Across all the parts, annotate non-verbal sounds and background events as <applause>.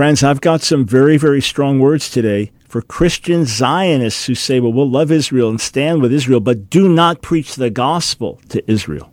Friends, I've got some very, very strong words today for Christian Zionists who say, well, we'll love Israel and stand with Israel, but do not preach the gospel to Israel.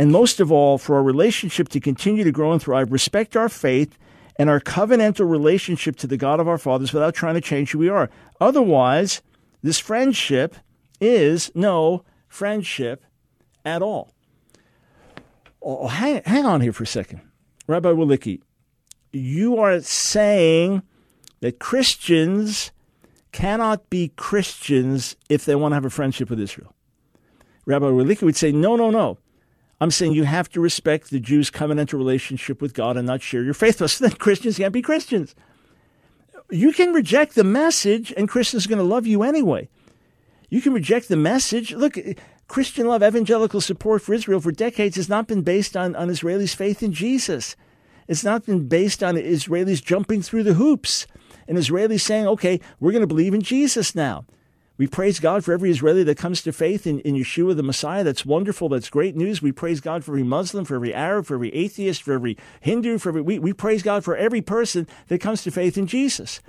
And most of all, for our relationship to continue to grow and thrive, respect our faith and our covenantal relationship to the God of our fathers without trying to change who we are. Otherwise, this friendship is no friendship at all. Oh, oh hang, hang on here for a second. Rabbi Wolicki, you are saying that Christians cannot be Christians if they want to have a friendship with Israel. Rabbi Wolicki would say, no, no, no. I'm saying you have to respect the Jews' covenantal relationship with God and not share your faith. With us. <laughs> Then Christians can't be Christians. You can reject the message, and Christians are going to love you anyway. You can reject the message. Look, Christian love, evangelical support for Israel for decades has not been based on, on Israelis' faith in Jesus. It's not been based on Israelis jumping through the hoops and Israelis saying, okay, we're going to believe in Jesus now. We praise God for every Israeli that comes to faith in, in Yeshua the Messiah. That's wonderful. That's great news. We praise God for every Muslim, for every Arab, for every atheist, for every Hindu, for every, we, we praise God for every person that comes to faith in Jesus.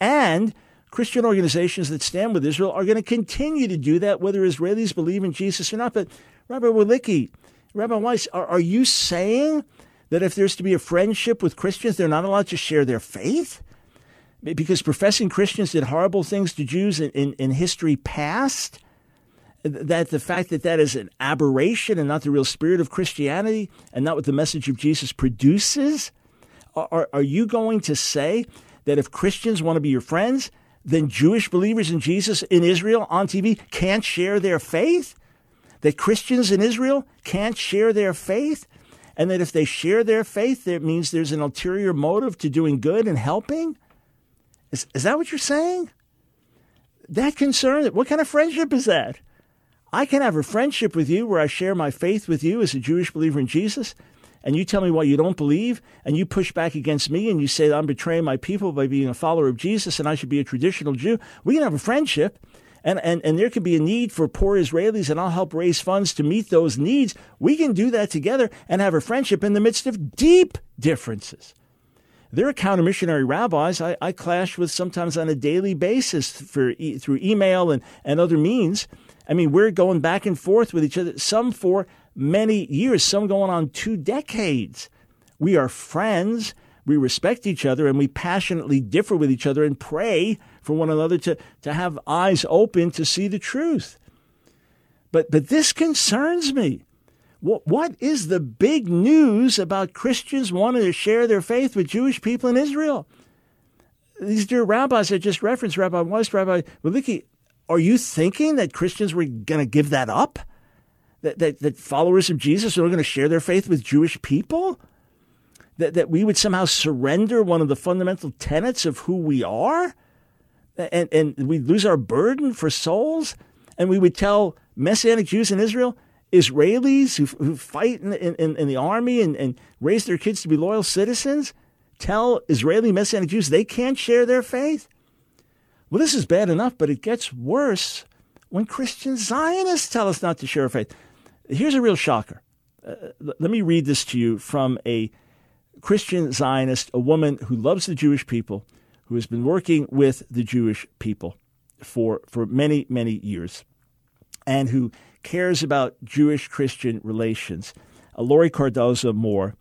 And Christian organizations that stand with Israel are going to continue to do that, whether Israelis believe in Jesus or not. But Rabbi Wolicki, Rabbi Weisz, are, are you saying that if there's to be a friendship with Christians, they're not allowed to share their faith? Because professing Christians did horrible things to Jews in, in, in, history past, that the fact that that is an aberration and not the real spirit of Christianity and not what the message of Jesus produces? Are, are you going to say that if Christians want to be your friends, then Jewish believers in Jesus in Israel on TV can't share their faith? That Christians in Israel can't share their faith? And that if they share their faith, that means there's an ulterior motive to doing good and helping? Is, is that what you're saying? That concern? What kind of friendship is that? I can have a friendship with you where I share my faith with you as a Jewish believer in Jesus, and you tell me why you don't believe, and you push back against me, and you say I'm betraying my people by being a follower of Jesus, and I should be a traditional Jew. We can have a friendship, and, and, and there could be a need for poor Israelis, and I'll help raise funds to meet those needs. We can do that together and have a friendship in the midst of deep differences. There are counter missionary rabbis I, I, clash with sometimes on a daily basis for, through email and, and other means. I mean, we're going back and forth with each other, some for many years, some going on two decades. We are friends, we respect each other, and we passionately differ with each other and pray for one another to, to have eyes open to see the truth. But, but this concerns me. What, what is the big news about Christians wanting to share their faith with Jewish people in Israel? These dear rabbis I just referenced, Rabbi Weisz, Rabbi Wolicki, are you thinking that Christians were going to give that up? That, that, that followers of Jesus are going to share their faith with Jewish people? That, that we would somehow surrender one of the fundamental tenets of who we are? And, and we lose our burden for souls? And we would tell Messianic Jews in Israel, Israelis who, who fight in, in, in the army and, and raise their kids to be loyal citizens tell Israeli Messianic Jews they can't share their faith? Well, this is bad enough, but it gets worse when Christian Zionists tell us not to share our faith. Here's a real shocker. Uh, let me read this to you from a Christian Zionist, a woman who loves the Jewish people, who has been working with the Jewish people for, for many, many years, and who cares about Jewish Christian relations, uh, Laurie Cardoza Moore,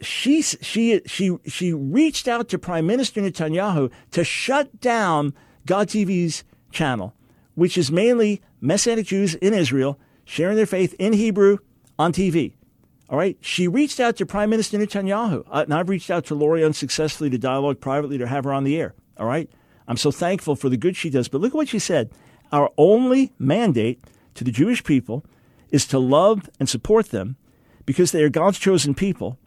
she, she, she, she reached out to Prime Minister Netanyahu to shut down God TV's channel, which is mainly Messianic Jews in Israel sharing their faith in Hebrew on TV. All right. She reached out to Prime Minister Netanyahu. Uh, and I've reached out to Laurie unsuccessfully to dialogue privately to have her on the air. All right. I'm so thankful for the good she does. But look at what she said. Our only mandate to the Jewish people is to love and support them because they are God's chosen people.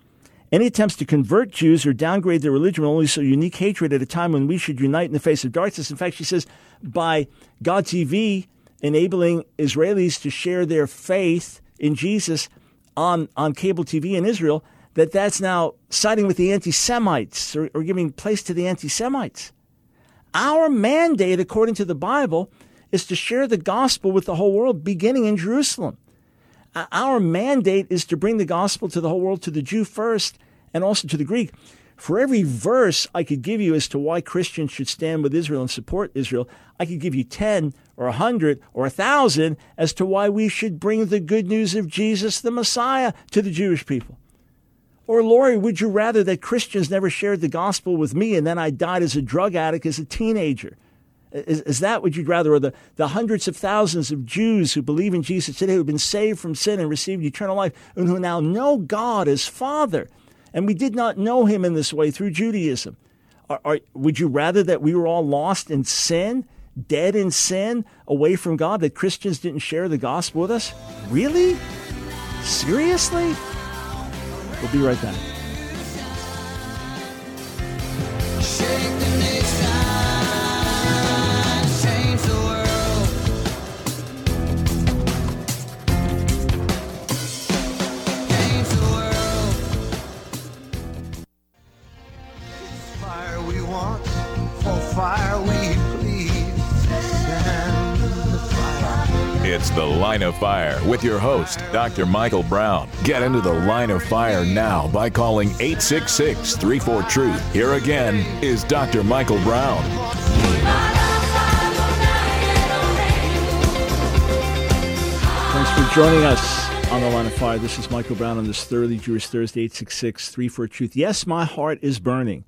Any attempts to convert Jews or downgrade their religion will only sow unique hatred at a time when we should unite in the face of darkness. In fact, she says, by God TV enabling Israelis to share their faith in Jesus on, on cable TV in Israel, that that's now siding with the anti Semites or, or giving place to the anti Semites. Our mandate, according to the Bible, is to share the gospel with the whole world, beginning in Jerusalem. Uh, our mandate is to bring the gospel to the whole world, to the Jew first, and also to the Greek. For every verse I could give you as to why Christians should stand with Israel and support Israel, I could give you 10 or 100 or 1,000 as to why we should bring the good news of Jesus the Messiah to the Jewish people. Or, Laurie, would you rather that Christians never shared the gospel with me and then I died as a drug addict as a teenager? Is, is that what you'd rather? Or the, the hundreds of thousands of Jews who believe in Jesus today who have been saved from sin and received eternal life and who now know God as Father? And we did not know him in this way through Judaism. Are, are, would you rather that we were all lost in sin, dead in sin, away from God, that Christians didn't share the gospel with us? Really? Seriously? We'll be right back. It's The Line of Fire with your host, Dr. Michael Brown. Get into the line of fire now by calling 866 34 Truth. Here again is Dr. Michael Brown. Thanks for joining us on The Line of Fire. This is Michael Brown on this Thoroughly Jewish Thursday, 866 34 Truth. Yes, my heart is burning.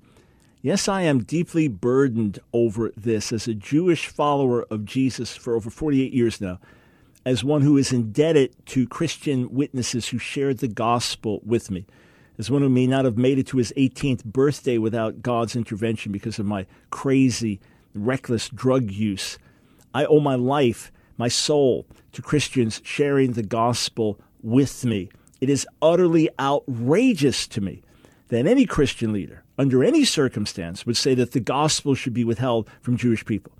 Yes, I am deeply burdened over this as a Jewish follower of Jesus for over 48 years now as one who is indebted to Christian witnesses who shared the gospel with me, as one who may not have made it to his 18th birthday without God's intervention because of my crazy, reckless drug use. I owe my life, my soul, to Christians sharing the gospel with me. It is utterly outrageous to me that any Christian leader, under any circumstance, would say that the gospel should be withheld from Jewish people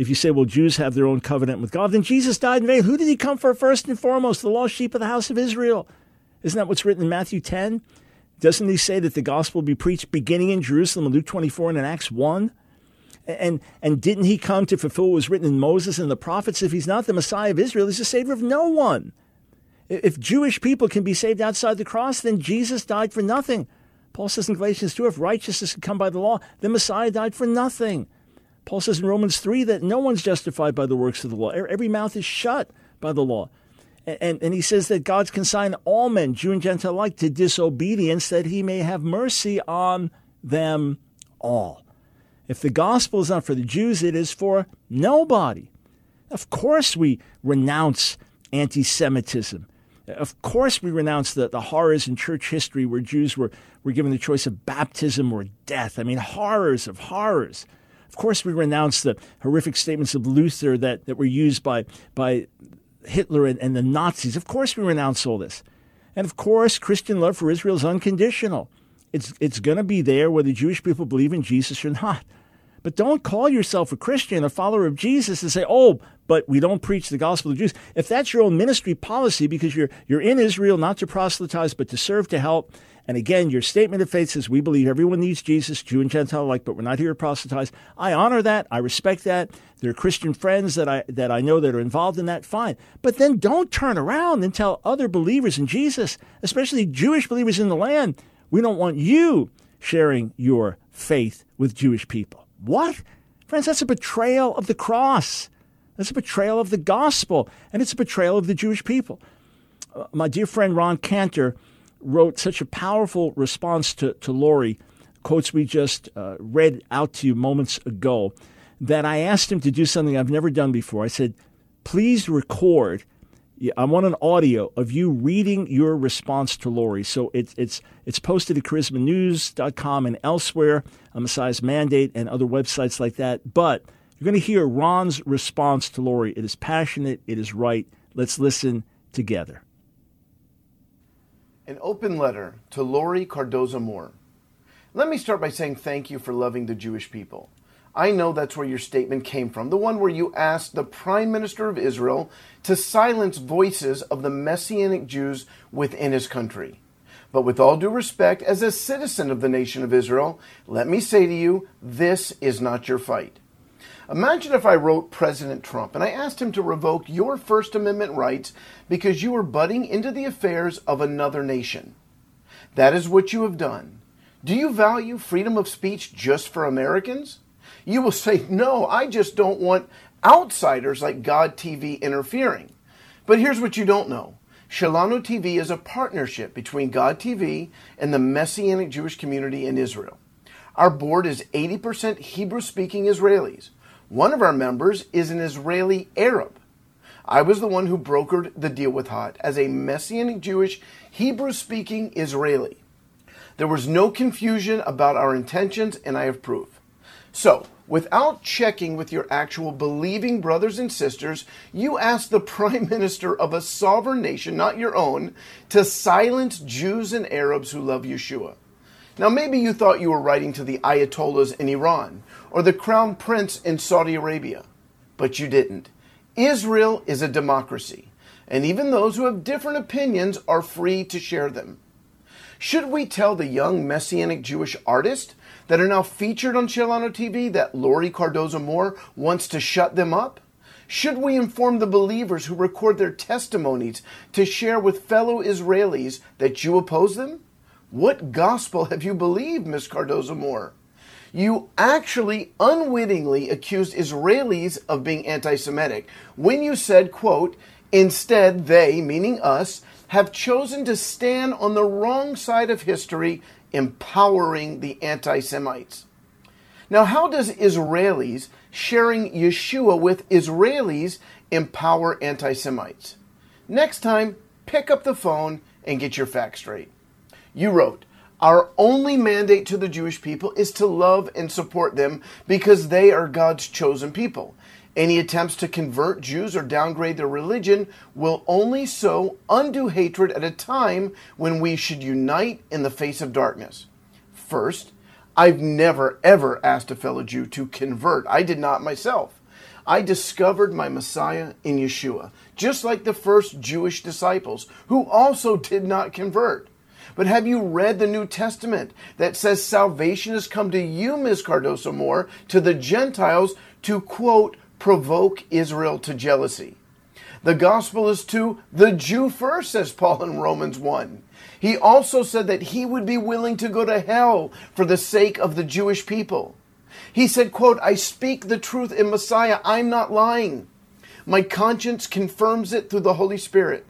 if you say, well, Jews have their own covenant with God, then Jesus died in vain. Who did he come for first and foremost? The lost sheep of the house of Israel. Isn't that what's written in Matthew 10? Doesn't he say that the gospel will be preached beginning in Jerusalem in Luke 24 and in Acts 1? And, and didn't he come to fulfill what was written in Moses and the prophets? If he's not the Messiah of Israel, he's the Savior of no one. If Jewish people can be saved outside the cross, then Jesus died for nothing. Paul says in Galatians 2 if righteousness had come by the law, then Messiah died for nothing. Paul says in Romans 3 that no one's justified by the works of the law. Every mouth is shut by the law. And, and he says that God's consigned all men, Jew and Gentile alike, to disobedience that he may have mercy on them all. If the gospel is not for the Jews, it is for nobody. Of course, we renounce anti Semitism. Of course, we renounce the, the horrors in church history where Jews were, were given the choice of baptism or death. I mean, horrors of horrors. Of course, we renounce the horrific statements of Luther that, that were used by, by Hitler and, and the Nazis. Of course, we renounce all this. And of course, Christian love for Israel is unconditional. It's, it's going to be there whether Jewish people believe in Jesus or not. But don't call yourself a Christian, a follower of Jesus, and say, oh, but we don't preach the gospel of Jews. If that's your own ministry policy because you're, you're in Israel not to proselytize, but to serve, to help, and again, your statement of faith says we believe everyone needs Jesus, Jew and Gentile alike, but we're not here to proselytize. I honor that. I respect that. There are Christian friends that I that I know that are involved in that. Fine, but then don't turn around and tell other believers in Jesus, especially Jewish believers in the land, we don't want you sharing your faith with Jewish people. What, friends? That's a betrayal of the cross. That's a betrayal of the gospel, and it's a betrayal of the Jewish people. Uh, my dear friend Ron Cantor wrote such a powerful response to, to Laurie, quotes we just uh, read out to you moments ago, that I asked him to do something I've never done before. I said, please record. I want an audio of you reading your response to Laurie. So it, it's it's posted at charismanews.com and elsewhere on Messiah's Mandate and other websites like that. But you're going to hear Ron's response to Laurie. It is passionate. It is right. Let's listen together. An open letter to Lori Cardoza Moore. Let me start by saying thank you for loving the Jewish people. I know that's where your statement came from, the one where you asked the Prime Minister of Israel to silence voices of the Messianic Jews within his country. But with all due respect, as a citizen of the nation of Israel, let me say to you, this is not your fight. Imagine if I wrote President Trump and I asked him to revoke your First Amendment rights because you were butting into the affairs of another nation. That is what you have done. Do you value freedom of speech just for Americans? You will say, no, I just don't want outsiders like God TV interfering. But here's what you don't know. Shelanu TV is a partnership between God TV and the Messianic Jewish community in Israel. Our board is 80% Hebrew speaking Israelis. One of our members is an Israeli Arab. I was the one who brokered the deal with Hot as a Messianic Jewish, Hebrew speaking Israeli. There was no confusion about our intentions, and I have proof. So, without checking with your actual believing brothers and sisters, you asked the <laughs> prime minister of a sovereign nation, not your own, to silence Jews and Arabs who love Yeshua. Now, maybe you thought you were writing to the Ayatollahs in Iran or the crown prince in Saudi Arabia, but you didn't. Israel is a democracy, and even those who have different opinions are free to share them. Should we tell the young Messianic Jewish artists that are now featured on Shelanu TV that Laurie Cardoza Moore wants to shut them up? Should we inform the believers who record their testimonies to share with fellow Israelis that you oppose them? What gospel have you believed, Miss Cardoza Moore? You actually unwittingly accused Israelis of being anti Semitic when you said, quote, instead they, meaning us, have chosen to stand on the wrong side of history, empowering the anti Semites. Now, how does Israelis sharing Yeshua with Israelis empower anti Semites? Next time, pick up the phone and get your facts straight. You wrote, Our only mandate to the Jewish people is to love and support them because they are God's chosen people. Any attempts to convert Jews or downgrade their religion will only sow undue hatred at a time when we should unite in the face of darkness. First, I've never ever asked a fellow Jew to convert. I did not myself. I discovered my Messiah in Yeshua, just like the first Jewish disciples who also did not convert. But have you read the New Testament that says salvation has come to you, Ms. Cardoza Moore, to the Gentiles to quote, provoke Israel to jealousy? The gospel is to the Jew first, says Paul in Romans 1. He also said that he would be willing to go to hell for the sake of the Jewish people. He said, quote, I speak the truth in Messiah. I'm not lying. My conscience confirms it through the Holy Spirit.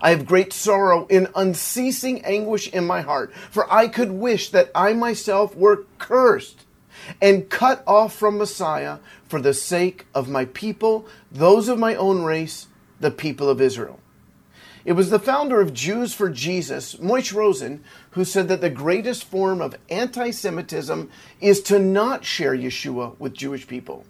I have great sorrow in unceasing anguish in my heart, for I could wish that I myself were cursed and cut off from Messiah for the sake of my people, those of my own race, the people of Israel. It was the founder of Jews for Jesus, Moshe Rosen, who said that the greatest form of anti Semitism is to not share Yeshua with Jewish people.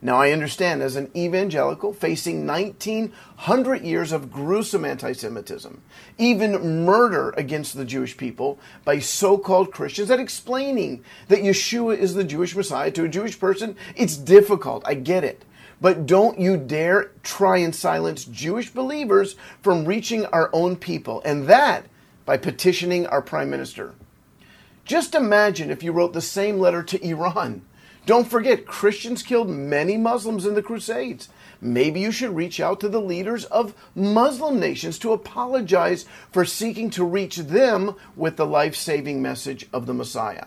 Now, I understand as an evangelical facing 1900 years of gruesome anti Semitism, even murder against the Jewish people by so called Christians, that explaining that Yeshua is the Jewish Messiah to a Jewish person, it's difficult. I get it. But don't you dare try and silence Jewish believers from reaching our own people, and that by petitioning our prime minister. Just imagine if you wrote the same letter to Iran don't forget, Christians killed many Muslims in the Crusades. Maybe you should reach out to the leaders of Muslim nations to apologize for seeking to reach them with the life saving message of the Messiah.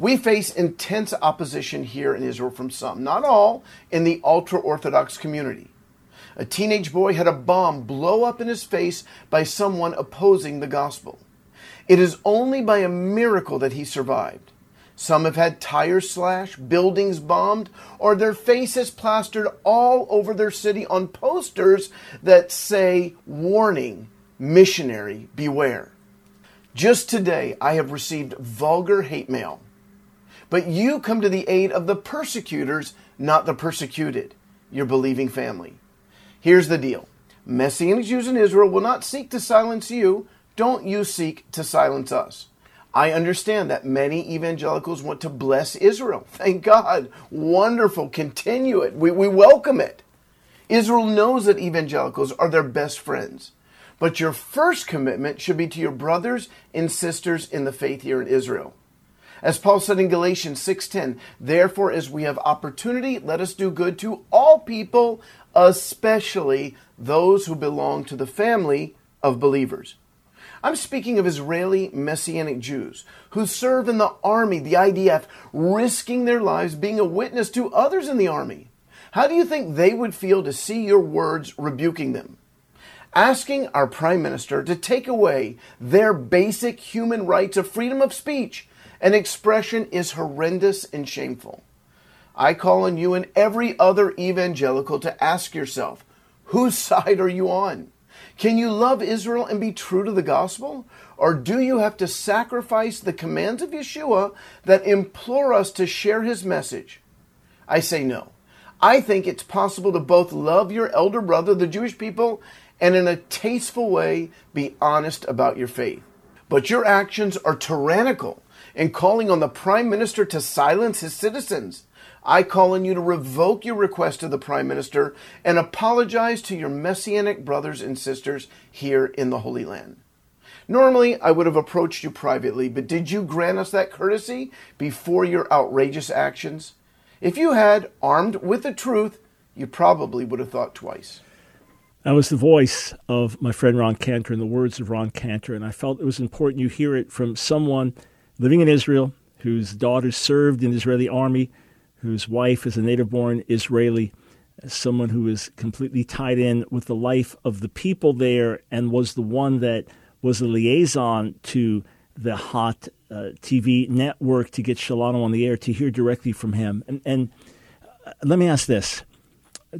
We face intense opposition here in Israel from some, not all, in the ultra Orthodox community. A teenage boy had a bomb blow up in his face by someone opposing the gospel. It is only by a miracle that he survived. Some have had tires slashed, buildings bombed, or their faces plastered all over their city on posters that say, Warning, missionary, beware. Just today, I have received vulgar hate mail. But you come to the aid of the persecutors, not the persecuted, your believing family. Here's the deal Messianic Jews in Israel will not seek to silence you, don't you seek to silence us. I understand that many evangelicals want to bless Israel. Thank God. Wonderful. Continue it. We, we welcome it. Israel knows that evangelicals are their best friends. But your first commitment should be to your brothers and sisters in the faith here in Israel. As Paul said in Galatians 6:10, therefore as we have opportunity, let us do good to all people, especially those who belong to the family of believers. I'm speaking of Israeli Messianic Jews who serve in the army, the IDF, risking their lives being a witness to others in the army. How do you think they would feel to see your words rebuking them? Asking our Prime Minister to take away their basic human rights of freedom of speech and expression is horrendous and shameful. I call on you and every other evangelical to ask yourself, whose <laughs> side are you on? Can you love Israel and be true to the gospel? Or do you have to sacrifice the commands of Yeshua that implore us to share his message? I say no. I think it's possible to both love your elder brother, the Jewish people, and in a tasteful way be honest about your faith. But your actions are tyrannical in calling on the Prime Minister to silence his citizens. I call on you to revoke your request to the Prime Minister and apologize to your Messianic brothers and sisters here in the Holy Land. Normally, I would have approached you privately, but did you grant us that courtesy before your outrageous actions? If you had, armed with the truth, you probably would have thought twice. That was the voice of my friend Ron Cantor and the words of Ron Cantor, and I felt it was important you hear it from someone living in Israel whose daughter served in the Israeli army whose wife is a native born Israeli, someone who is completely tied in with the life of the people there and was the one that was a liaison to the hot uh, TV network to get Shelanu on the air to hear directly from him. And, and uh, let me ask this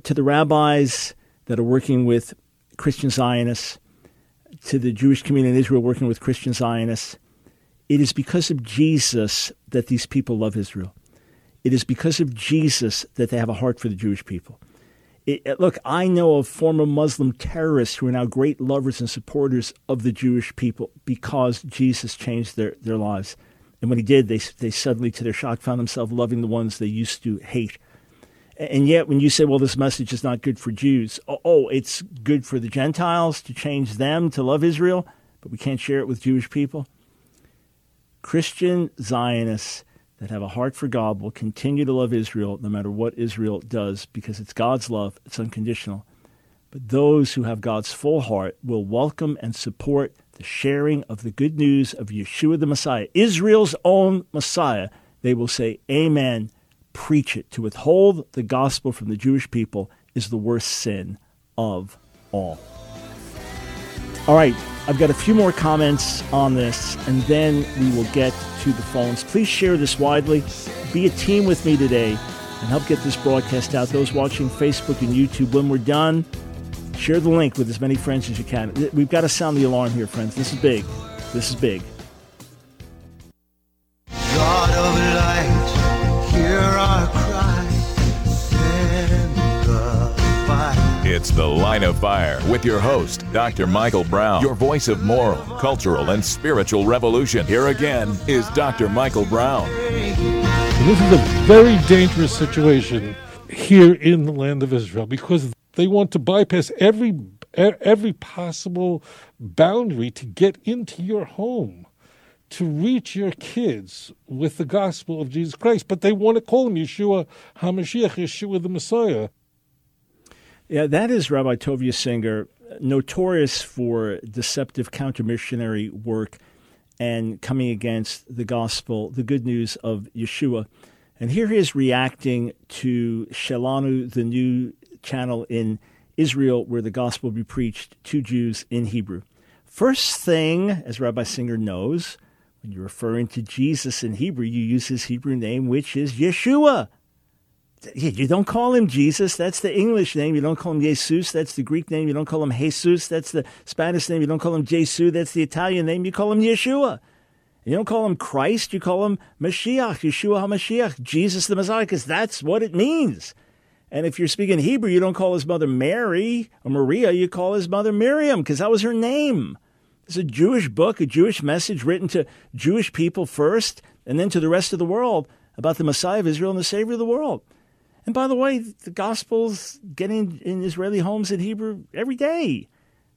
to the rabbis that are working with Christian Zionists, to the Jewish community in Israel working with Christian Zionists, it is because of Jesus that these people love Israel. It is because of Jesus that they have a heart for the Jewish people. It, look, I know of former Muslim terrorists who are now great lovers and supporters of the Jewish people because Jesus changed their, their lives. And when he did, they, they suddenly, to their shock, found themselves loving the ones they used to hate. And yet, when you say, well, this message is not good for Jews, oh, oh, it's good for the Gentiles to change them to love Israel, but we can't share it with Jewish people? Christian Zionists that have a heart for God will continue to love Israel no matter what Israel does because it's God's love, it's unconditional. But those who have God's full heart will welcome and support the sharing of the good news of Yeshua the Messiah, Israel's own Messiah. They will say, Amen, preach it. To withhold the gospel from the Jewish people is the worst sin of all. All right, I've got a few more comments on this, and then we will get to the phones. Please share this widely. Be a team with me today and help get this broadcast out. Those watching Facebook and YouTube, when we're done, share the link with as many friends as you can. We've got to sound the alarm here, friends. This is big. This is big. It's The Line of Fire with your host, Dr. Michael Brown, your voice of moral, cultural, and spiritual revolution. Here again is Dr. Michael Brown. This is a very dangerous situation here in the land of Israel because they want to bypass every every possible boundary to get into your home to reach your kids with the gospel of Jesus Christ, but they want to call him Yeshua HaMashiach, Yeshua the Messiah. Yeah, that is Rabbi Tovia Singer, notorious for deceptive counter missionary work and coming against the gospel, the good news of Yeshua. And here he is reacting to Shelanu, the new channel in Israel where the gospel will be preached to Jews in Hebrew. First thing, as Rabbi Singer knows, when you're referring to Jesus in Hebrew, you use his Hebrew name, which is Yeshua you don't call him Jesus. That's the English name. You don't call him Jesus. That's the Greek name. You don't call him Jesus. That's the Spanish name. You don't call him Jesus. That's the Italian name. You call him Yeshua. You don't call him Christ. You call him Mashiach, Yeshua HaMashiach, Jesus the Messiah, because that's what it means. And if you're speaking Hebrew, you don't call his mother Mary or Maria. You call his mother Miriam, because that was her name. It's a Jewish book, a Jewish message written to Jewish people first and then to the rest of the world about the Messiah of Israel and the Savior of the world. And by the way, the gospel's getting in Israeli homes in Hebrew every day.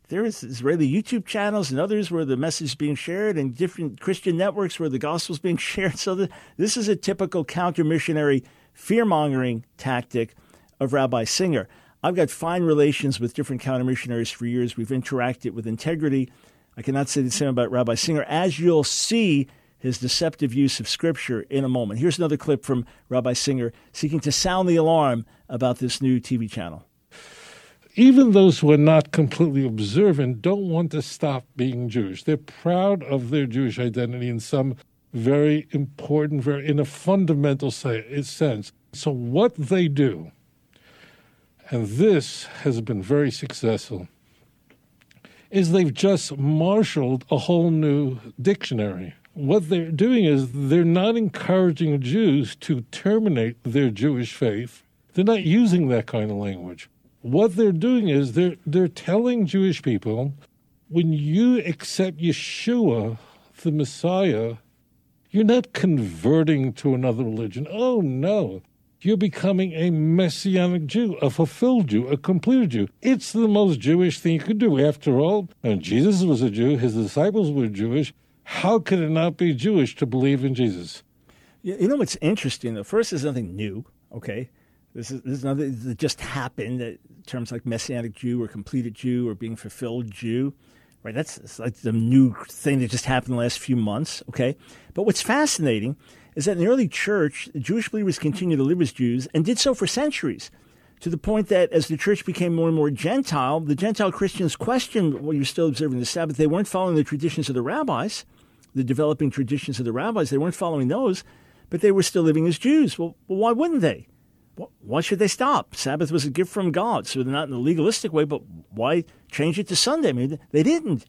There is Israeli YouTube channels and others where the message is being shared, and different Christian networks where the gospel is being <laughs> shared. So the, this is a typical counter missionary fear mongering tactic of Rabbi Singer. I've got fine relations with different counter missionaries for years. We've interacted with integrity. I cannot say the same about Rabbi Singer, as you'll see his deceptive use of Scripture in a moment. Here's another clip from Rabbi Singer seeking to sound the alarm about this new TV channel. Even those who are not completely observant don't want to stop being Jewish. They're proud of their Jewish identity in some very important, very in a fundamental sense. So what they do, and this has been very successful, is they've just marshaled a whole new dictionary what they're doing is they're not encouraging Jews to terminate their Jewish faith. They're not using that kind of language. What they're doing is they're they're telling Jewish people when you accept Yeshua, the Messiah, you're not converting to another religion. Oh no. You're becoming a messianic Jew, a fulfilled Jew, a completed Jew. It's the most Jewish thing you could do. After all, Jesus was a Jew, his disciples were Jewish. How could it not be Jewish to believe in Jesus? You know what's interesting? The first is nothing new. Okay, this is this is nothing that just happened. That terms like messianic Jew or completed Jew or being fulfilled Jew, right? That's like the new thing that just happened in the last few months. Okay, but what's fascinating is that in the early church, Jewish believers continued to live as Jews and did so for centuries to the point that as the church became more and more Gentile, the Gentile Christians questioned, well, you're still observing the Sabbath. They weren't following the traditions of the rabbis the developing traditions of the rabbis. They weren't following those, but they were still living as Jews. Well, why wouldn't they? Why should they stop? Sabbath was a gift from God, so they're not in a legalistic way, but why change it to Sunday? I mean, they didn't.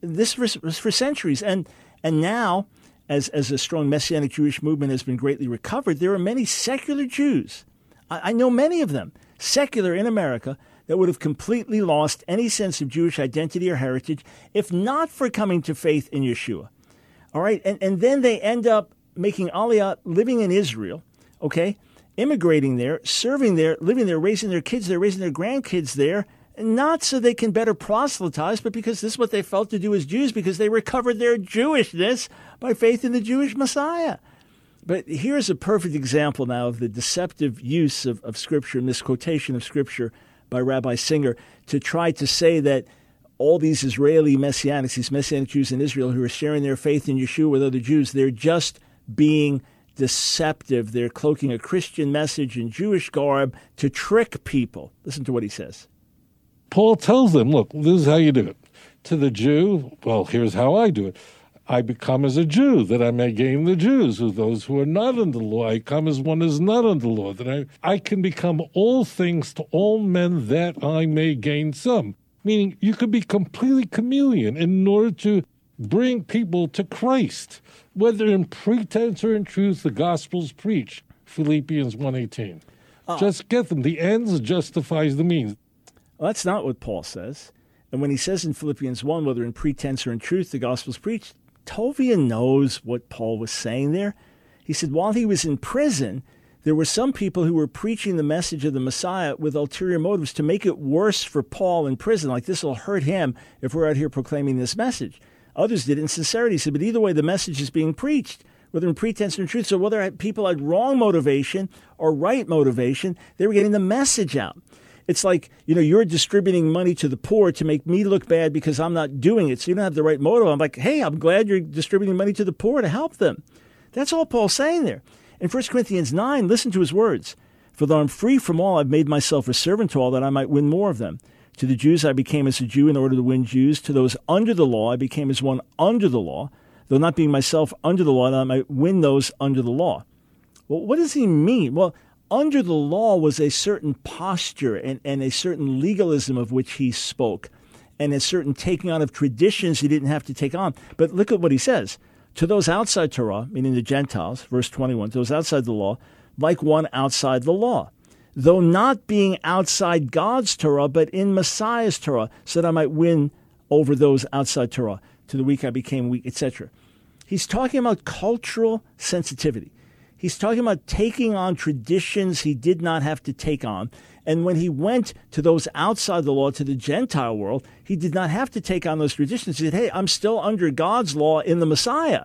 This was, was for centuries. And, and now, as, as a strong Messianic Jewish movement has been greatly recovered, there are many secular Jews. I, I know many of them, secular in America, that would have completely lost any sense of Jewish identity or heritage if not for coming to faith in Yeshua. All right. And, and then they end up making Aliyah, living in Israel, okay, immigrating there, serving there, living there, raising their kids there, raising their grandkids there, not so they can better proselytize, but because this is what they felt to do as Jews, because they recovered their Jewishness by faith in the Jewish Messiah. But here's a perfect example now of the deceptive use of, of Scripture, misquotation of Scripture by Rabbi Singer, to try to say that all these Israeli messianics, these messianic Jews in Israel who are sharing their faith in Yeshua with other Jews, they're just being deceptive. They're cloaking a Christian message in Jewish garb to trick people. Listen to what he says. Paul tells them, look, this is how you do it. To the Jew, well, here's how I do it. I become as a Jew, that I may gain the Jews, with those who are not under the law. I come as one who is not under the law, that I, I can become all things to all men, that I may gain some meaning you could be completely chameleon in order to bring people to Christ, whether in pretense or in truth the gospel's preach Philippians 1.18. Uh, Just get them. The ends justifies the means. Well, that's not what Paul says. And when he says in Philippians 1, whether in pretense or in truth the gospel's preached, Tovia knows what Paul was saying there. He said while he was in prison, there were some people who were preaching the message of the Messiah with ulterior motives to make it worse for Paul in prison. Like this will hurt him if we're out here proclaiming this message. Others did in sincerity. But either way, the message is being preached, whether in pretense or truth. So whether people had wrong motivation or right motivation, they were getting the message out. It's like, you know, you're distributing money to the poor to make me look bad because I'm not doing it. So you don't have the right motive. I'm like, hey, I'm glad you're distributing money to the poor to help them. That's all Paul's saying there. In 1 Corinthians 9, listen to his words. For though I'm free from all, I've made myself a servant to all that I might win more of them. To the Jews I became as a Jew in order to win Jews. To those under the law I became as one under the law, though not being myself under the law, that I might win those under the law. Well, what does he mean? Well, under the law was a certain posture and, and a certain legalism of which he spoke, and a certain taking on of traditions he didn't have to take on. But look at what he says to those outside Torah, meaning the Gentiles, verse 21, to those outside the law, like one outside the law, though not being outside God's Torah, but in Messiah's Torah, so that I might win over those outside Torah. To the weak I became weak, etc. He's talking about cultural sensitivity. He's talking about taking on traditions he did not have to take on. And when he went to those outside the law, to the Gentile world, he did not have to take on those traditions. He said, Hey, I'm still under God's law in the Messiah.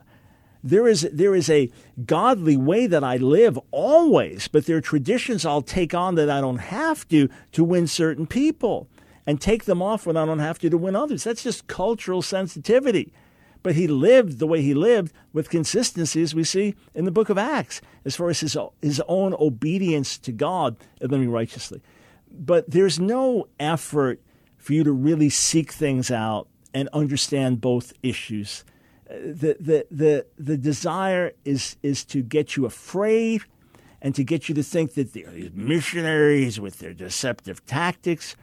There is, there is a godly way that I live always, but there are traditions I'll take on that I don't have to to win certain people and take them off when I don't have to to win others. That's just cultural sensitivity. But he lived the way he lived with consistency, as we see in the book of Acts, as far as his, his own obedience to God and living righteously. But there's no effort for you to really seek things out and understand both issues. The, the, the, the desire is, is to get you afraid and to get you to think that these missionaries with their deceptive tactics.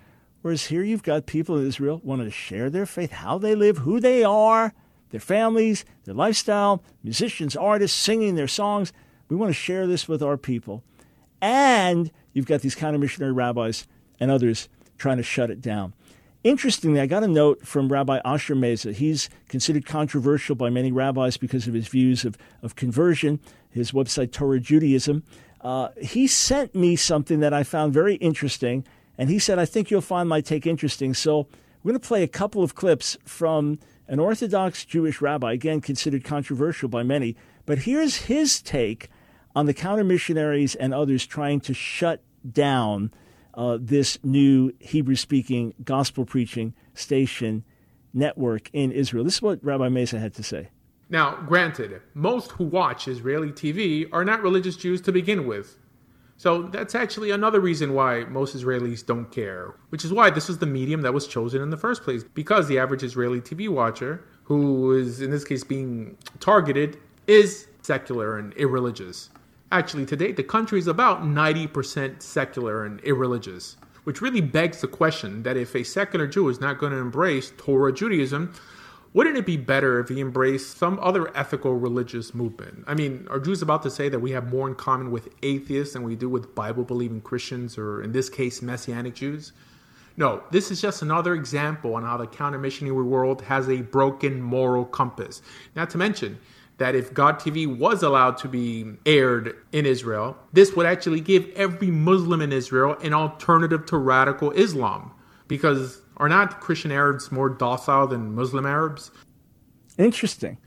Whereas here you've got people in Israel want to share their faith, how they live, who they are, their families, their lifestyle, musicians, artists singing their songs. We want to share this with our people. And you've got these counter missionary rabbis and others trying to shut it down. Interestingly, I got a note from Rabbi Asher Meza. He's considered controversial by many rabbis because of his views of, of conversion, his website, Torah Judaism. Uh, he sent me something that I found very interesting, and he said, I think you'll find my take interesting. So we're going to play a couple of clips from an Orthodox Jewish rabbi, again considered controversial by many, but here's his take on the counter missionaries and others trying to shut down uh, this new Hebrew speaking gospel preaching station network in Israel. This is what Rabbi Meza had to say. Now, granted, most who watch Israeli TV are not religious Jews to begin with. So that's actually another reason why most Israelis don't care, which is why this was the medium that was chosen in the first place. Because the average Israeli TV watcher, who is in this case being targeted, is secular and irreligious. Actually, today the country is about 90% secular and irreligious, which really begs the question that if a secular Jew is not going to embrace Torah Judaism, wouldn't it be better if he embraced some other ethical religious movement? I mean, are Jews about to say that we have more in common with atheists than we do with Bible believing Christians, or in this case, Messianic Jews? No, this is just another example on how the counter missionary world has a broken moral compass. Not to mention that if God TV was allowed to be aired in Israel, this would actually give every Muslim in Israel an alternative to radical Islam. Because are not Christian Arabs more docile than Muslim Arabs? Interesting.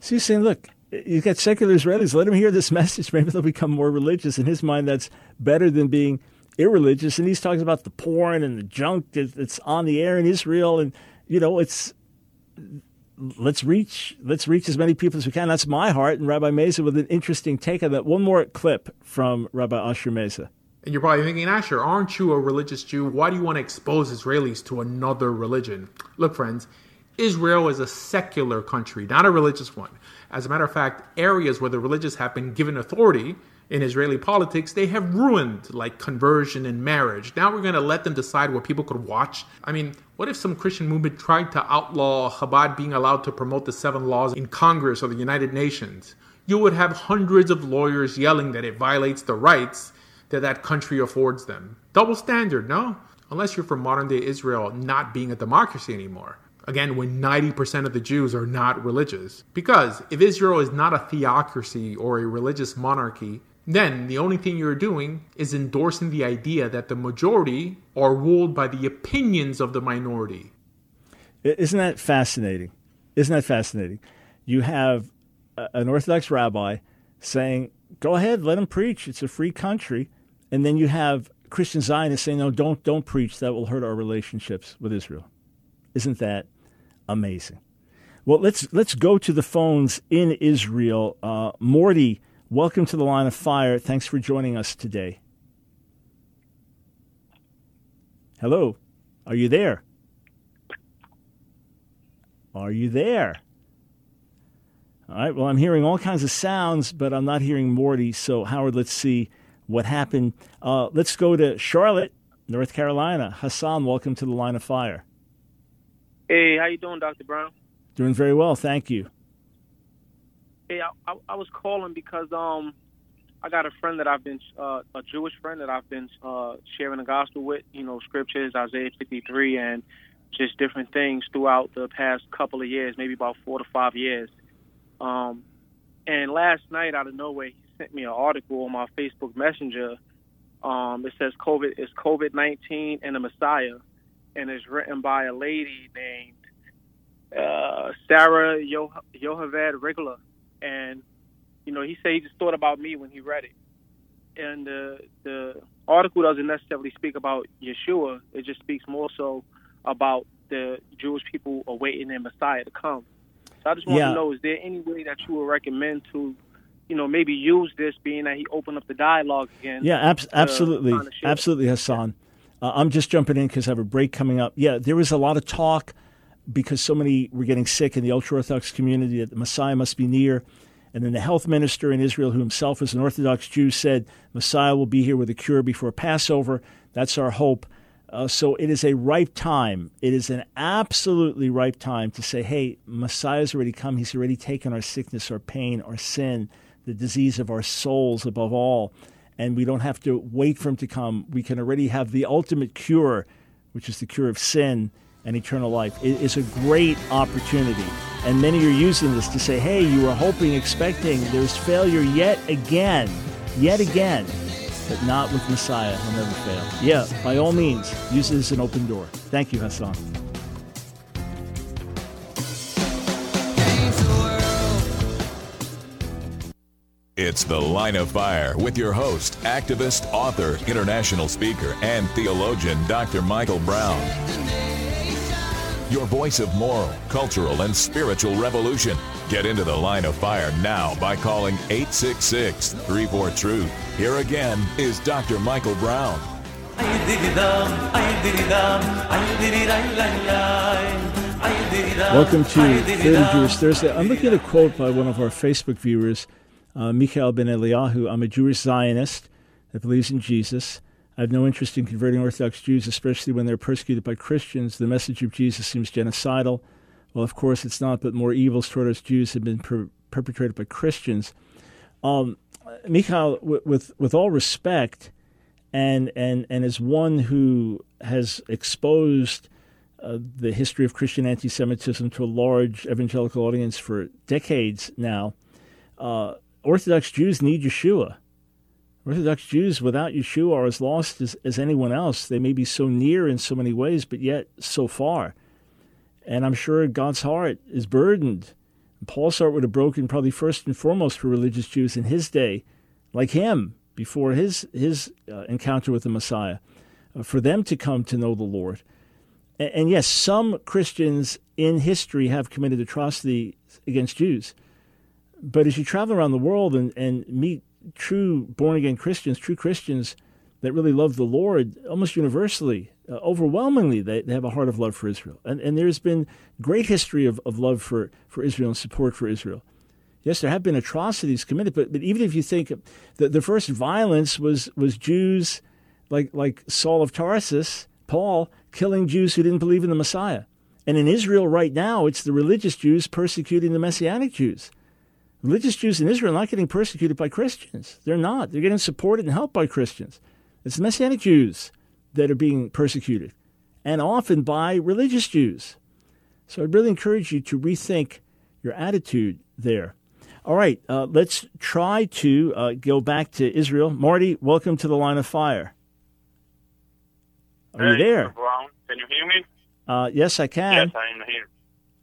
So you're saying, look, you've got secular Israelis, let them hear this <laughs> message. Maybe they'll become more religious. In his mind, that's better than being irreligious. And he's talking about the porn and the junk that's on the air in Israel. And, you know, it's let's reach let's reach as many people as we can. That's my heart. And Rabbi Meza with an interesting take on that. One more clip from Rabbi Asher Meza. And you're probably thinking, Asher, aren't you a religious Jew? Why do you want to expose Israelis to another religion? Look, friends, Israel is a secular country, not a religious one. As a matter of fact, areas where the religious have been given authority in Israeli politics, they have ruined, like conversion and marriage. Now we're going to let them decide what people could watch. I mean, what if some Christian movement tried to outlaw Chabad being allowed to promote the seven laws in Congress or the United Nations? You would have hundreds of lawyers yelling that it violates the rights that that country affords them. Double standard, no? Unless you're from modern day Israel not being a democracy anymore. Again, when 90% of the Jews are not religious. Because if Israel is not a theocracy or a religious monarchy, then the only thing you're doing is endorsing the idea that the majority are ruled by the opinions of the minority. Isn't that fascinating? Isn't that fascinating? You have an Orthodox rabbi saying, go ahead, let him preach. It's a free country. And then you have Christian Zionists saying, no, don't, don't preach. That will hurt our relationships with Israel. Isn't that amazing? Well, let's, let's go to the phones in Israel. Uh, Morty, welcome to the line of fire. Thanks for joining us today. Hello. Are you there? Are you there? All right. Well, I'm hearing all kinds of sounds, but I'm not hearing Morty. So, Howard, let's see what happened. Uh, let's go to Charlotte, North Carolina. Hassan, welcome to the line of fire. Hey, how you doing, Dr. Brown? Doing very well, thank you. Hey, I, I, I was calling because um, I got a friend that I've been uh, a Jewish friend that I've been uh, sharing the gospel with. You know, scriptures, Isaiah 53, and just different things throughout the past couple of years, maybe about four to five years. Um, and last night, out of nowhere, he sent me an article on my Facebook Messenger. Um, it says COVID is COVID nineteen and the Messiah, and it's written by a lady named uh, Sarah Yo- Yocheved Rigler. And you know, he said he just thought about me when he read it. And the the article doesn't necessarily speak about Yeshua. It just speaks more so about the Jewish people awaiting their Messiah to come. So I just want Yeah. to know: is there any way that you would recommend to, you know, maybe use this, being that he opened up the dialogue again? Yeah, abs- absolutely, kind of shit. absolutely, Hassan. Uh, I'm just jumping in because I have a break coming up. Yeah, there was a lot of talk because so many were getting sick in the ultra Orthodox community that the Messiah must be near. And then the health minister in Israel, who himself is an Orthodox Jew, said Messiah will be here with a cure before Passover. That's our hope. Uh, so it is a ripe time. It is an absolutely ripe time to say, hey, Messiah's already come. He's already taken our sickness, our pain, our sin, the disease of our souls above all. And we don't have to wait for him to come. We can already have the ultimate cure, which is the cure of sin and eternal life. It is a great opportunity. And many are using this to say, hey, you were hoping, expecting, there's failure yet again, yet again, but not with Messiah. He'll never fail. Yeah, by all means, use it as an open door. Thank you, Hassan. It's The Line of Fire with your host, activist, author, international speaker, and theologian, Dr. Michael Brown. Your voice of moral, cultural, and spiritual revolution. Get into the line of fire now by calling 866 34 Truth. Here again is Dr. Michael Brown. Welcome to Thoroughly Jewish Thursday. I'm looking at a quote by one of our Facebook viewers, uh, Mikhail Ben Eliyahu. I'm a Jewish Zionist that believes in Jesus. I have no interest in converting Orthodox Jews, especially when they're persecuted by Christians. The message of Jesus seems genocidal. Well, of course, it's not, but more evils toward us Jews have been per- perpetrated by Christians. Um, Mikhail, w- with with all respect, and and and as one who has exposed uh, the history of Christian anti-Semitism to a large evangelical audience for decades now, uh, Orthodox Jews need Yeshua. Orthodox Jews without Yeshua are as lost as, as anyone else. They may be so near in so many ways, but yet so far. And I'm sure God's heart is burdened. Paul's heart would have broken probably first and foremost for religious Jews in his day, like him, before his, his uh, encounter with the Messiah, uh, for them to come to know the Lord. And, and yes, some Christians in history have committed atrocity against Jews. But as you travel around the world and, and meet true born again Christians, true Christians that really love the Lord, almost universally, uh, overwhelmingly, they, they have a heart of love for Israel. And, and there's been great history of, of love for, for Israel and support for Israel. Yes, there have been atrocities committed, but, but even if you think that the first violence was, was Jews like, like Saul of Tarsus, Paul, killing Jews who didn't believe in the Messiah. And in Israel right now, it's the religious Jews persecuting the Messianic Jews. Religious Jews in Israel are not getting persecuted by Christians. They're not. They're getting supported and helped by Christians. It's the Messianic Jews that are being persecuted, and often by religious Jews. So I'd really encourage you to rethink your attitude there. All right, uh, let's try to uh, go back to Israel. Marty, welcome to the line of fire. Are you there? Brown, can you hear me? Uh, yes, I can. Yes, I am here.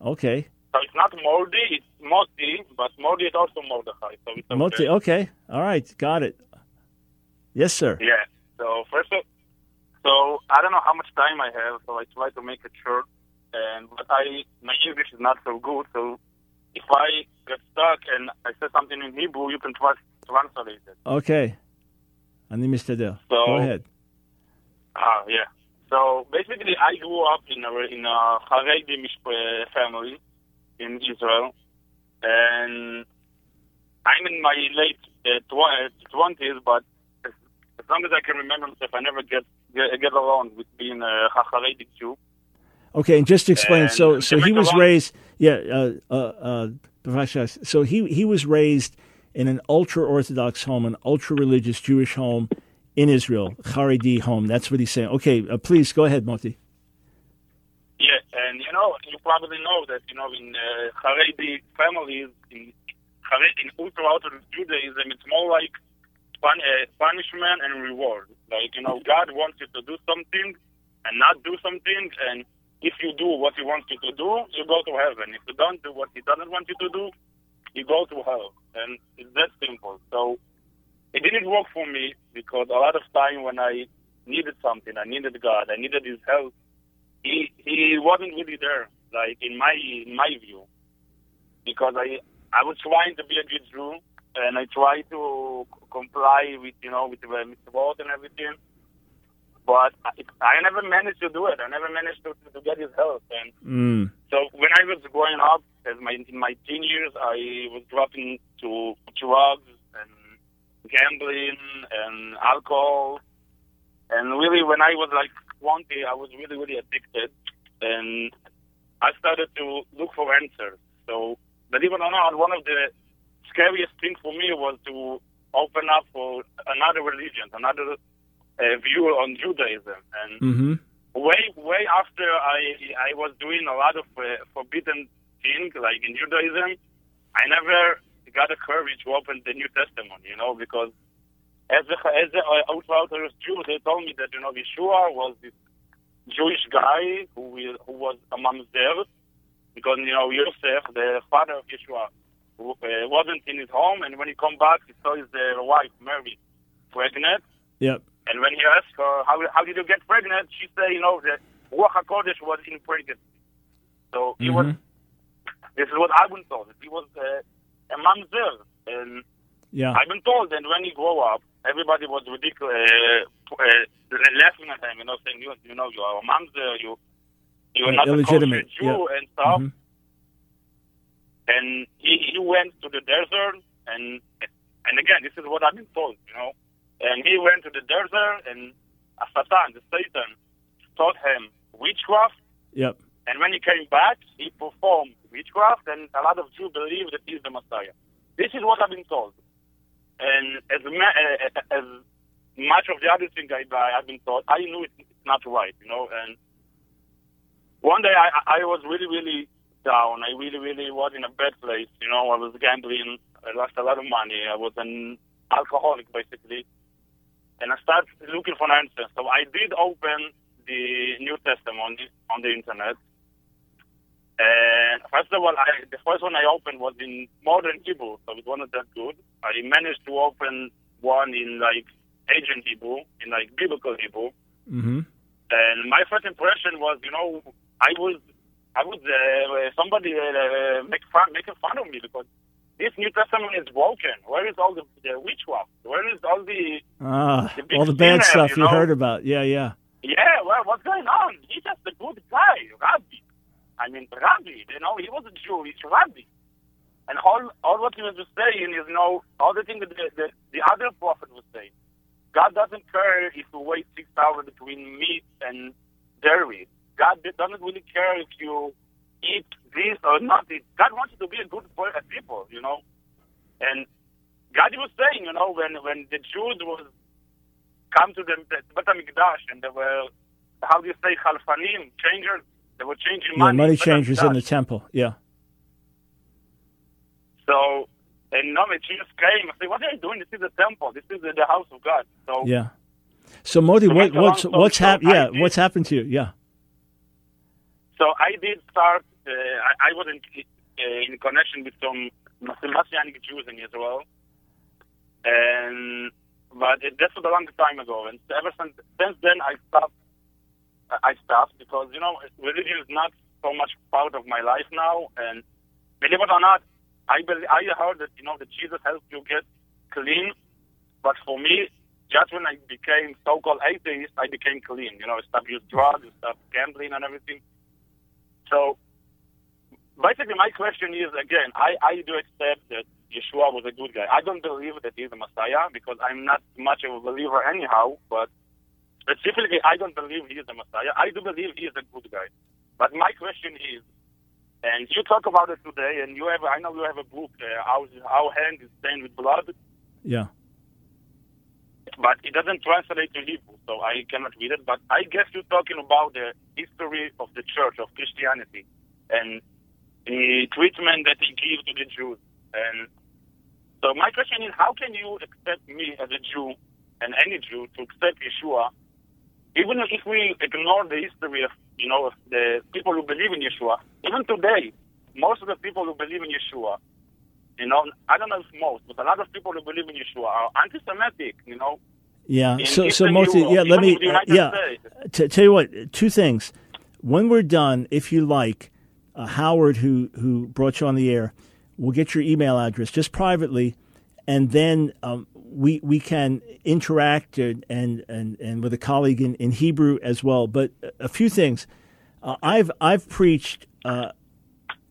Okay. So it's not Mordi, it's Moti, but Mordi is also Mordechai. So it's okay. Moti- okay. All right. Got it. Yes, sir. Yeah. So first, of, so I don't know how much time I have, so I try to make it short. And but I my English is not so good, so if I get stuck and I say something in Hebrew, you can try translate it. Okay. אני משתדל. So- Go ahead. Ah, yeah. So basically, I grew up in a in a Haredi mishp- family in Israel, and I'm in my late uh, twenties. But as, long as I can remember myself, I never get get, get along with being a Haredi Jew. Okay, and just to explain, And so so he was a long- raised, yeah, uh, uh, uh, so he he was raised in an ultra orthodox home, an ultra religious Jewish home in Israel, Haredi home. That's what he's saying. Okay, uh, please go ahead, Moti. Yeah. And you know, you probably know that you know in uh, Haredi families in Haredi in ultra Orthodox Judaism, it's more like pun- uh, punishment and reward. Like you know, God wants you to do something and not do something, and if you do what He wants you to do, you go to heaven. If you don't do what He doesn't want you to do, you go to hell. And it's that simple. So it didn't work for me because a lot of time when I needed something, I needed God, I needed His help he he wasn't really there, like in my in my view, because I I was trying to be a good Jew and I tried to comply with you know with the mitzvot and everything, but I, I never managed to do it. I never managed to to get his help. And Mm. so when I was growing up, as my in my teen years, I was dropping to drugs and gambling and alcohol. And really, when I was like 20, I was really, really addicted. And I started to look for answers. So, believe it or not, one of the scariest things for me was to open up for another religion, another uh, view on Judaism. And Mm-hmm. way way after I I was doing a lot of uh, forbidden things like in Judaism, I never got the courage to open the New Testament, you know, because as a as a uh, ultra Orthodox Jew, they told me that you know Yeshua was this Jewish guy who will, who was a mamzer, because you know Yosef, the father of Yeshua, who, uh, wasn't in his home, and when he come back, he saw his uh, wife Mary pregnant. Yep. And when he asked her, how, how did you get pregnant? She said, you know, the Ruach HaKodesh was in pregnancy. So he was, this is what I've been told. He was uh, a mamzer. And Yeah. I've been told that when he grew up, everybody was ridiculous, uh, uh, laughing at him, you know, saying, you, you know, you are a mamzer, you, you're Yeah, not a illegitimate, Jew yeah. and stuff. Mhm. And he, he went to the desert, and and again, this is what I've been told, you know. And he went to the desert, and Satan, the Satan, taught him witchcraft. Yep. And when he came back, he performed witchcraft, and a lot of Jews believe that he's the Messiah. This is what I've been told. And as ma- uh, as much of the other things I, I've been taught, I knew it's, not right, you know. And one day I, I was really, really down. I really, really was in a bad place. You know, I was gambling. I lost a lot of money. I was an alcoholic, basically. And I started looking for answers. So I did open the New Testament on the internet. And first of all, I, the first one I opened was in modern Hebrew, so it wasn't that good. I managed to open one in like ancient Hebrew, in like biblical Hebrew. Mm-hmm. And my first impression was, you know, I was, I was uh, somebody uh, make fun, making fun of me because this New Testament is broken. Where is all the, the witchcraft? Where is all the, Ah, The all the bad stuff you you heard about. Yeah, yeah. yeah, well, what's going on? He's just a good guy, Rabbi. I mean, Rabbi, you know, he was a Jew, he's Rabbi. And all, all what he was saying is, you know, all the things that the, the, the other prophet was saying. God doesn't care if you wait six hours between meat and dairy. God doesn't really care if you eat this or not. God wants you to be a good people, you know. And God was saying, you know, when when the Jews was come to the Bet HaMikdash and they were, how do you say, Khalfanim, changers, they were changing Yeah, money. money in changers in the temple. Yeah. So, and now the Jesus came and said, what are you doing? This is the temple. This is the, the house of God. So, Yeah. So Moti, what, what's what's happened? Yeah, did- what's happened to you? Yeah. So I did start. Uh, I, I was in, uh, in connection with some Messianic Jews in Israel, and but it, was a long time ago. And ever since since then, I stopped. I stopped because you know religion is not so much part of my life now. And believe it or not, I believe, I heard that you know that Jesus helps you get clean, but for me. Just when I became so-called atheist, I became clean. You know, I stopped using drugs, I stopped gambling and everything. So basically, my question is again, I, I do accept that Yeshua was a good guy. I don't believe that he's a Messiah because I'm not much of a believer anyhow, but specifically, I don't believe he is the Messiah. I do believe he is a good guy. But my question is, and you talk about it today, and you have, I know you have a book, uh, our, our hand is stained with blood. Yeah. but it doesn't translate to Hebrew, so I cannot read it. But I guess you're talking about the history of the church, of Christianity, and the treatment that they give to the Jews. And so my question is, how can you expect me as a Jew and any Jew to accept Yeshua, even if we ignore the history of, you know, the people who believe in Yeshua, even today, most of the people who believe in Yeshua, you know, I don't know if most, but a lot of people who believe in Yeshua are anti-Semitic, you know. Yeah. In so, so Eastern Moti, Europe, yeah, let me, uh, yeah. T- tell you what, two things. When we're done, if you like, uh, Howard, who who brought you on the air, will get your email address just privately, and then um, we we can interact and and and, with a colleague in, in Hebrew as well. But a few things. Uh, I've I've preached uh,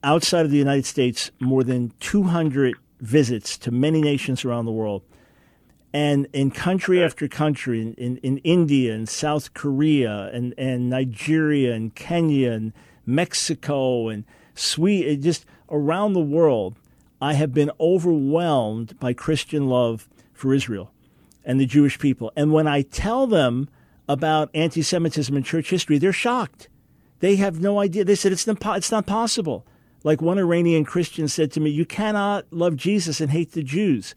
outside of the United States more than 200 visits to many nations around the world. And in country after country, in, in, in India and South Korea and, and Nigeria and Kenya and Mexico and Sweden, just around the world, I have been overwhelmed by Christian love for Israel and the Jewish people. And when I tell them about anti Semitism in church history, they're shocked. They have no idea. They said it's not, it's not possible. Like one Iranian Christian said to me, You cannot love Jesus and hate the Jews.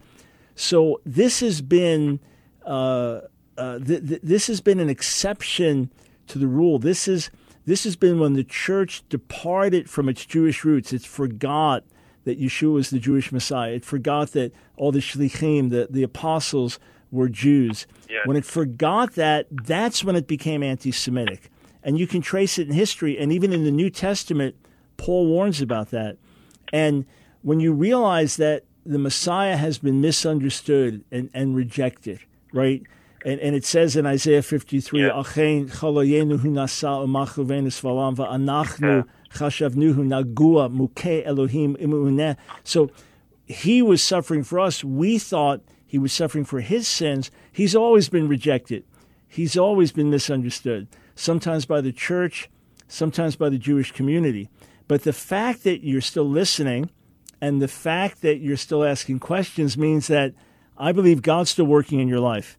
So this has been uh, uh, th- th- this has been an exception to the rule. This is this has been when the church departed from its Jewish roots. It's forgot that Yeshua was the Jewish Messiah. It forgot that all the shlichim, the, the apostles, were Jews. Yes. When it forgot that, that's when it became anti-Semitic. And you can trace it in history, and even in the New Testament, Paul warns about that. And when you realize that the Messiah has been misunderstood and, and rejected, right? And, and it says in Isaiah 53, Yeah. "Achein chaloyenu hu nasa u'machu venus v'alam va'anachnu chashavnuhu nagua mukeh Elohim imuneh." So he was suffering for us. We thought he was suffering for his sins. He's always been rejected. He's always been misunderstood, sometimes by the church, sometimes by the Jewish community. But the fact that you're still listening and the fact that you're still asking questions means that I believe God's still working in your life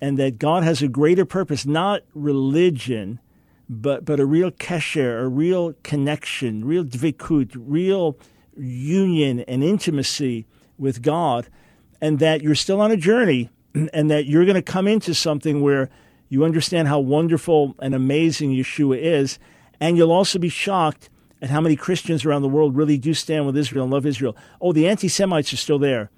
and that God has a greater purpose, not religion, but, but a real kesher, a real connection, real dvikut, real union and intimacy with God, and that you're still on a journey <clears throat> and that you're going to come into something where you understand how wonderful and amazing Yeshua is, and you'll also be shocked at how many Christians around the world really do stand with Israel and love Israel. Oh, the anti Semites are still there,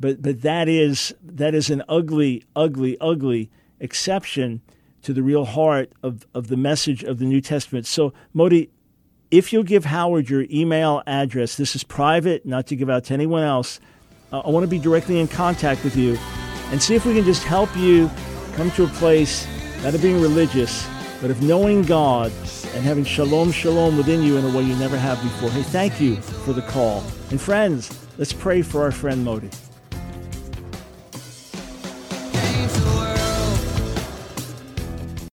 but but that is that is an ugly, ugly, ugly exception to the real heart of, of the message of the New Testament. So, Moti, if you'll give Howard your email address, this is private, not to give out to anyone else. Uh, I want to be directly in contact with you and see if we can just help you come to a place not of being religious, but of knowing God and having shalom, shalom within you in a way you never have before. Hey, thank you for the call. And friends, let's pray for our friend Moti.